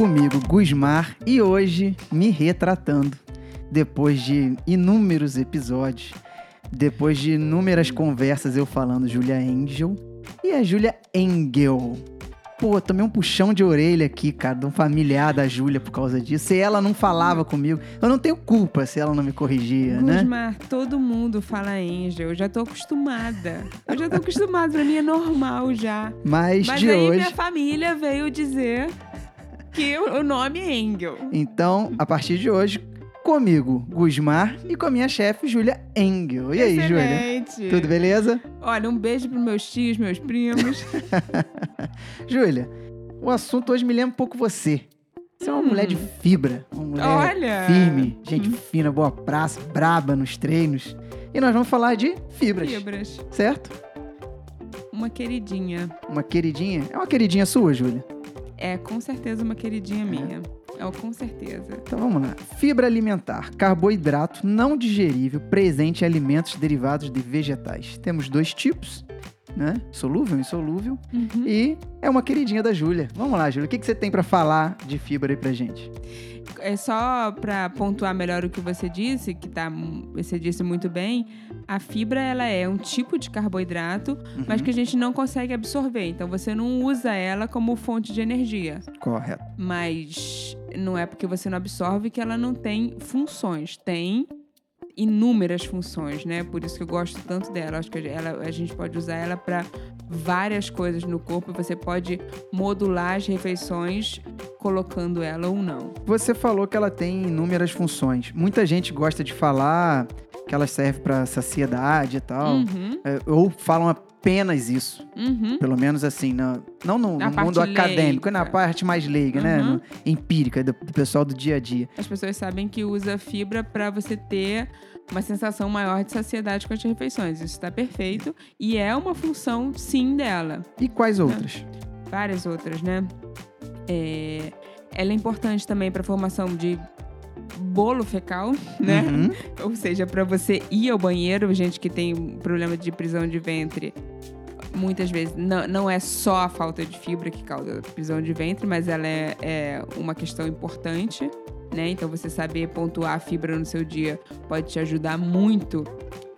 comigo, Gusmar, e hoje me retratando. Depois de inúmeros episódios, depois de inúmeras conversas eu falando Julia Angel e a Julia Engel. Pô, tomei um puxão de orelha aqui, cara, de um familiar da Júlia por causa disso. E ela não falava comigo. Eu não tenho culpa se ela não me corrigia, né? Gusmar, todo mundo fala Angel. Eu já tô acostumada. Eu já tô acostumada. Pra mim é normal já. Mas, Mas de aí hoje. minha família veio dizer que o nome é Engel. Então, a partir de hoje, comigo, Gusmar, e com a minha chefe, Júlia Engel. E aí, Júlia? Tudo beleza? Olha, um beijo pros meus tios, meus primos. Júlia, o assunto hoje me lembra um pouco você. Você é uma Hum. mulher de fibra, uma mulher Olha. firme, gente Hum. fina, boa praça, braba nos treinos. E nós vamos falar de fibras, Fibras. certo? Uma queridinha. Uma queridinha. É uma queridinha sua, Júlia? É com certeza uma queridinha minha. É, com certeza. Então vamos lá. Fibra alimentar, carboidrato não digerível presente em alimentos derivados de vegetais. Temos dois tipos, né? Solúvel e insolúvel. Uhum. E é uma queridinha da Júlia. Vamos lá, Júlia. O que, que você tem pra falar de fibra aí pra gente? É só pra pontuar melhor o que você disse, que tá, você disse muito bem, a fibra ela é um tipo de carboidrato, mas Uhum. que a gente não consegue absorver. Então você não usa ela como fonte de energia. Correto. Mas não é porque você não absorve que ela não tem funções. Tem inúmeras funções, né? Por isso que eu gosto tanto dela. Acho que ela, a gente pode usar ela para várias coisas no corpo. Você pode modular as refeições colocando ela ou não. Você falou que ela tem inúmeras funções. Muita gente gosta de falar que ela serve pra saciedade e tal. Uhum, É, ou falam apenas isso. uhum. Pelo menos assim, na- não no, Na no mundo acadêmico, leiga. na parte mais leiga, né? Uhum. No- empírica, do, do pessoal do dia a dia. As pessoas sabem que usa fibra para você ter uma sensação maior de saciedade com as refeições. Isso está perfeito e é uma função, sim, dela. E quais outras? várias outras, né? É, ela é importante também para a formação de bolo fecal, né? Uhum. Ou seja, para você ir ao banheiro, gente que tem problema de prisão de ventre, muitas vezes não, não é só a falta de fibra que causa prisão de ventre, mas ela é, é uma questão importante, né? Então você saber pontuar a fibra no seu dia pode te ajudar muito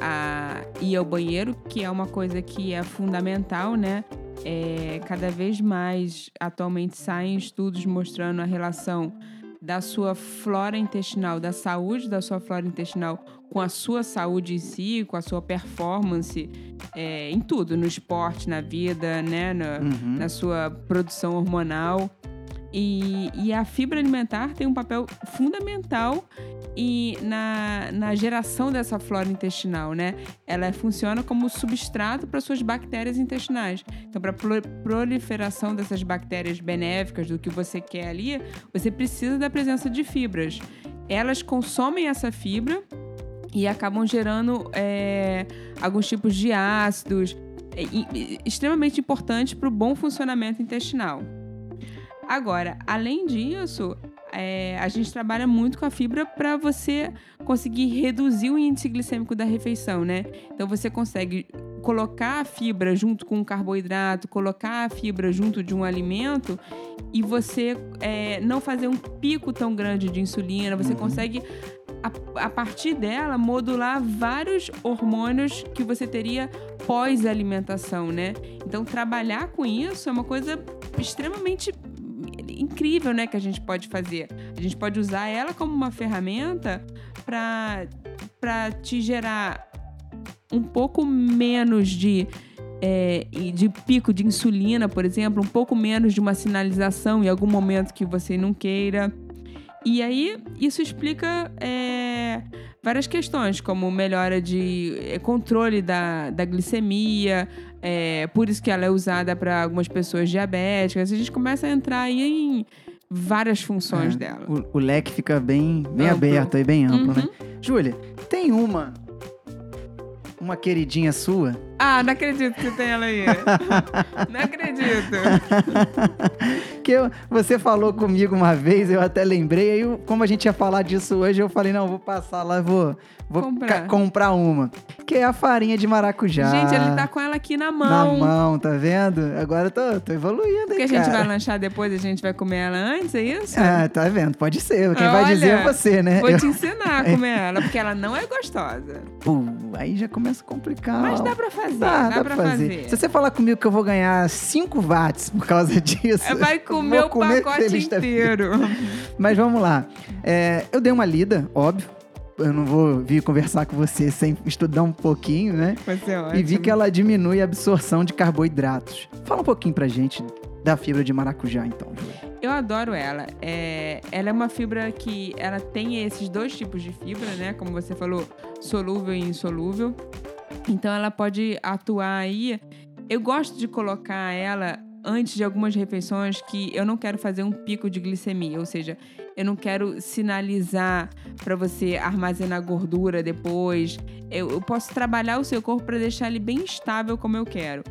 a ir ao banheiro, que é uma coisa que é fundamental, né? É, cada vez mais atualmente saem estudos mostrando a relação da sua flora intestinal, da saúde da sua flora intestinal com a sua saúde em si, com a sua performance é, em tudo, no esporte, na vida, né, na, Uhum. na sua produção hormonal. E, e a fibra alimentar tem um papel fundamental e na, na geração dessa flora intestinal, né? Ela funciona como substrato para suas bactérias intestinais. Então, para proliferação dessas bactérias benéficas do que você quer ali, você precisa da presença de fibras. Elas consomem essa fibra e acabam gerando é, alguns tipos de ácidos é, e- extremamente importantes para o bom funcionamento intestinal. Agora, além disso, é, a gente trabalha muito com a fibra para você conseguir reduzir o índice glicêmico da refeição, né? Então você consegue colocar a fibra junto com o carboidrato, colocar a fibra junto de um alimento e você é, não fazer um pico tão grande de insulina, você Uhum. consegue a, a partir dela modular vários hormônios que você teria pós-alimentação, né? Então trabalhar com isso é uma coisa extremamente incrível, né, que a gente pode fazer. A gente pode usar ela como uma ferramenta para para te gerar um pouco menos de é, de pico de insulina, por exemplo, um pouco menos de uma sinalização em algum momento que você não queira. E aí, isso explica é, várias questões, como melhora de é, controle da, da glicemia, é, por isso que ela é usada para algumas pessoas diabéticas. A gente começa a entrar aí em várias funções É, dela. O, o leque fica bem, bem Amplo. aberto e bem amplo, Uhum. né? Júlia, tem uma uma queridinha sua. Ah, não acredito que tem ela aí. não acredito. que eu- você falou comigo uma vez, eu até lembrei, aí eu- como a gente ia falar disso hoje, eu falei, não, vou passar lá, vou, vou Comprar. comprar uma. Que é a farinha de maracujá. Gente, ele tá com ela aqui na na mão. mão, tá vendo? Agora eu tô, tô evoluindo, Porque hein, a gente vai lanchar depois a gente vai comer ela antes, é isso? Ah, tá vendo? Pode ser. Quem vai Olha, dizer é você, né? Vou Eu- te ensinar a comer ela, porque ela não é gostosa. Pô, aí já começa a complicar. Mas dá pra fazer, Dá, dá, dá pra fazer. fazer. Se você falar comigo que eu vou ganhar 5 watts por causa disso. Vai eu comer o pacote da vida. inteiro. Mas vamos lá. É, eu dei uma lida, óbvio. Eu não vou vir conversar com você sem estudar um pouquinho, né? Vai ser ótimo. E vi que ela diminui a absorção de carboidratos. Fala um pouquinho pra gente da fibra de maracujá, então. Eu adoro ela. É, ela é uma fibra que ela tem esses dois tipos de fibra, né? Como você falou, solúvel e insolúvel. Então ela pode atuar aí. Eu gosto de colocar ela antes de algumas refeições que eu não quero fazer um pico de glicemia, ou seja, eu não quero sinalizar para você armazenar gordura depois. Eu, eu posso trabalhar o seu corpo para deixar ele bem estável como eu quero.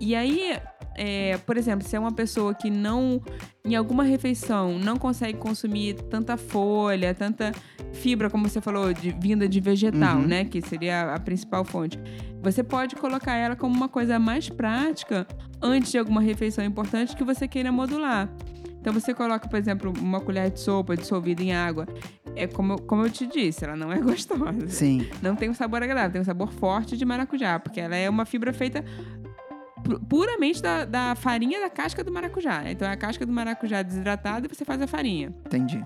E aí, é, por exemplo, se é uma pessoa que não, em alguma refeição, não consegue consumir tanta folha, tanta fibra, como você falou, de, vinda de vegetal, Uhum. né? Que seria a principal fonte. Você pode colocar ela como uma coisa mais prática antes de alguma refeição importante que você queira modular. Então você coloca, por exemplo, uma colher de sopa dissolvida em água. É como, eu- como eu te disse, ela não é gostosa. Sim. Não tem um sabor agradável, tem um sabor forte de maracujá, porque ela é uma fibra feita puramente da, da farinha da casca do maracujá. Então é a casca do maracujá desidratada e você faz a farinha. Entendi.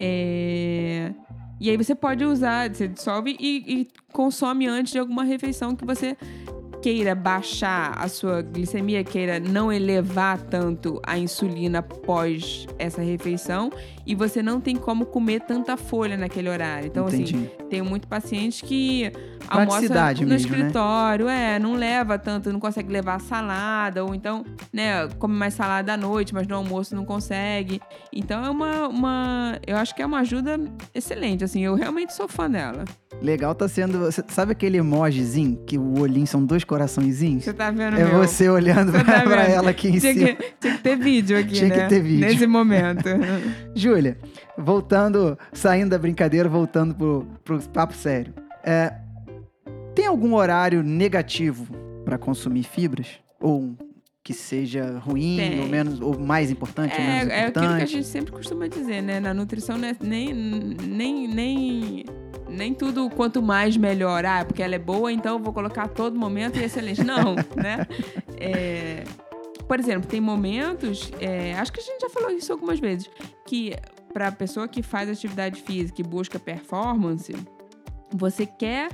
É, E aí você pode usar, você dissolve e, e consome antes de alguma refeição que você queira baixar a sua glicemia, queira não elevar tanto a insulina após essa refeição e você não tem como comer tanta folha naquele horário. Então, assim, Entendi. tenho muito paciente que almoça no mesmo, né? escritório, é, não leva tanto, não consegue levar salada, ou então, né, come mais salada à noite, mas no almoço não consegue. Então é uma, uma. Eu acho que é uma ajuda excelente, assim, eu realmente sou fã dela. Legal tá sendo. você- Sabe aquele emojizinho que o olhinho são dois coraçõezinhos? Você tá vendo, É meu? você olhando Você pra, tá pra ela aqui em Tinha cima. que, tinha que ter vídeo aqui, Tinha que né? ter vídeo. Nesse momento. Júlia, voltando, saindo da brincadeira, voltando pro, pro papo sério. É, tem algum horário negativo para consumir fibras? Ou que seja ruim, Tem. ou menos, ou mais importante, ou menos É, é aquilo que a importante? gente sempre costuma dizer, né? Na nutrição, né? nem, nem, nem, nem tudo quanto mais melhor. Ah, porque ela é boa, então eu vou colocar a todo momento e é excelente. Não, né? É, por exemplo, tem momentos, é, acho que a gente já falou isso algumas vezes, que para a pessoa que faz atividade física e busca performance, você quer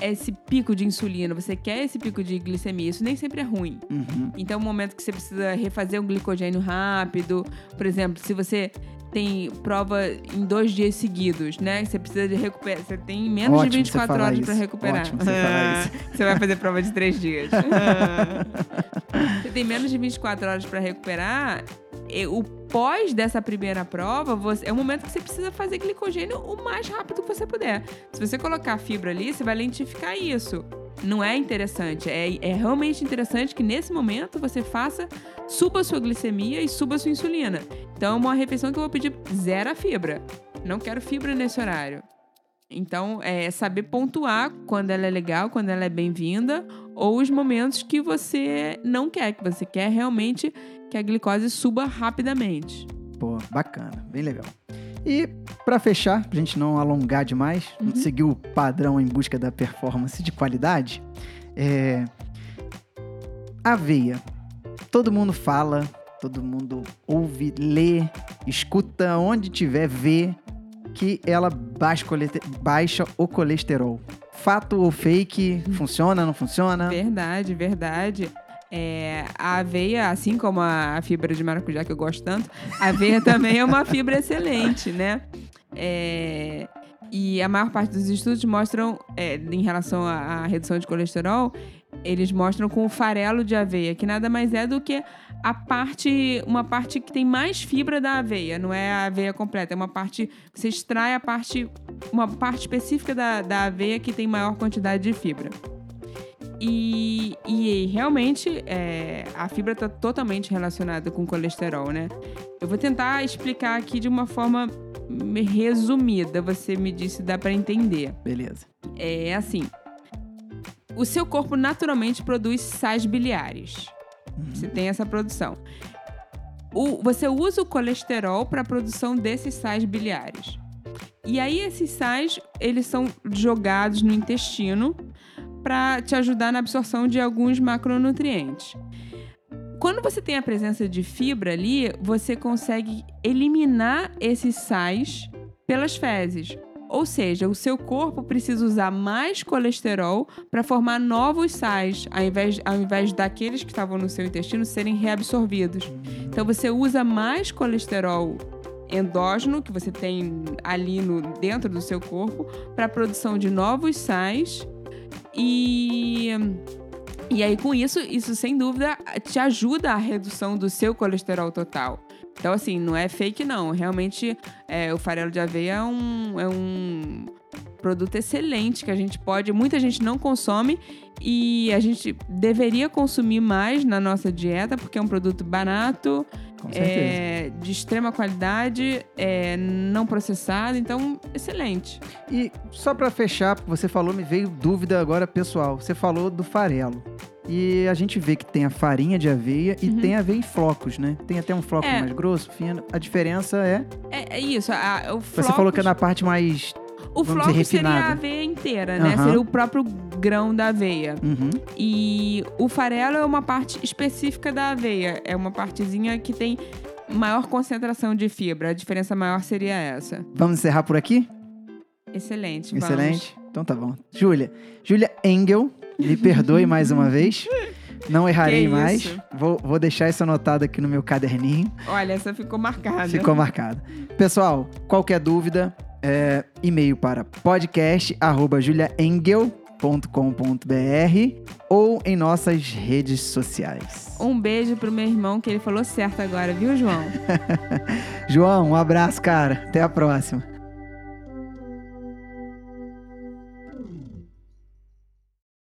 esse pico de insulina, você quer esse pico de glicemia. Isso nem sempre é ruim. Uhum. Então, o momento que você precisa refazer um glicogênio rápido, por exemplo, se você tem prova em dois dias seguidos, né? Você precisa de recuperar. Você tem menos Ótimo de você 24 falar horas para recuperar. Ótimo você falar isso. Você vai fazer prova de três dias. você tem menos de 24 horas para recuperar. E o pós dessa primeira prova você- é o momento que você precisa fazer glicogênio o mais rápido que você puder. Se você colocar a fibra ali, você vai lentificar isso. Não é interessante. É, é realmente interessante que nesse momento você faça, suba a sua glicemia e suba a sua insulina. Então é uma refeição que eu vou pedir zero fibra. Não quero fibra nesse horário. Então, é saber pontuar quando ela é legal, quando ela é bem-vinda, ou os momentos que você não quer, que você quer realmente que a glicose suba rapidamente. Pô, bacana, bem legal. E pra fechar, pra gente não alongar demais, Uhum. seguir o padrão em busca da performance de qualidade, é... aveia. Todo mundo fala, todo mundo ouve, lê, escuta, onde tiver, vê que ela baixa, o colesterol. Fato ou fake? Funciona, não funciona? Verdade, verdade. É, a aveia, assim como a, fibra de maracujá que eu gosto tanto, a aveia também é uma fibra excelente, né? É, e a maior parte dos estudos mostram, é, em relação à redução de colesterol, eles mostram com o farelo de aveia, que nada mais é do que a parte, uma parte que tem mais fibra da aveia, não é a aveia completa, é uma parte você extrai a parte, uma parte específica da, da aveia que tem maior quantidade de fibra. E, e realmente é, a fibra está totalmente relacionada com o colesterol, né? Eu vou tentar explicar aqui de uma forma resumida. Você me disse dá para entender. Beleza. É assim. O seu corpo naturalmente produz sais biliares. Você tem essa produção. O, você usa o colesterol para a produção desses sais biliares. E aí esses sais, eles são jogados no intestino para te ajudar na absorção de alguns macronutrientes. Quando você tem a presença de fibra ali, você consegue eliminar esses sais pelas fezes. Ou seja, o seu corpo precisa usar mais colesterol para formar novos sais, ao invés, ao invés daqueles que estavam no seu intestino serem reabsorvidos. Então você usa mais colesterol endógeno que você tem ali no, dentro do seu corpo para a produção de novos sais e e aí com isso, isso sem dúvida te ajuda a redução do seu colesterol total. Então, assim, não é fake, não. Realmente, é, o farelo de aveia é um, é um produto excelente que a gente pode. Muita gente não consome e a gente deveria consumir mais na nossa dieta, porque é um produto barato, é, de extrema qualidade, é, não processado, então excelente. E só para fechar, porque você falou, me veio dúvida agora pessoal. Você falou do farelo. E a gente vê que tem a farinha de aveia e Uhum. tem aveia em flocos, né? Tem até um floco É. mais grosso, fino. A diferença é. É, é isso. A, o Você falou que é na parte mais. O vamos floco dizer, seria a aveia inteira, né? Aham. Seria o próprio grão da aveia. Uhum. E o farelo é uma parte específica da aveia. É uma partezinha que tem maior concentração de fibra. A diferença maior seria essa. Vamos encerrar por aqui? Excelente. vamos. Excelente. Então tá bom. Júlia. Júlia Engel, me perdoe mais uma vez. Não errarei mais. Vou, vou deixar isso anotado aqui no meu caderninho. Olha, essa ficou marcada. Ficou marcado. Pessoal, qualquer dúvida, é, e-mail para podcast.juliaengel.com.br ou em nossas redes sociais. Um beijo pro meu irmão, que ele falou certo agora, viu, João? João, um abraço, cara. Até a próxima.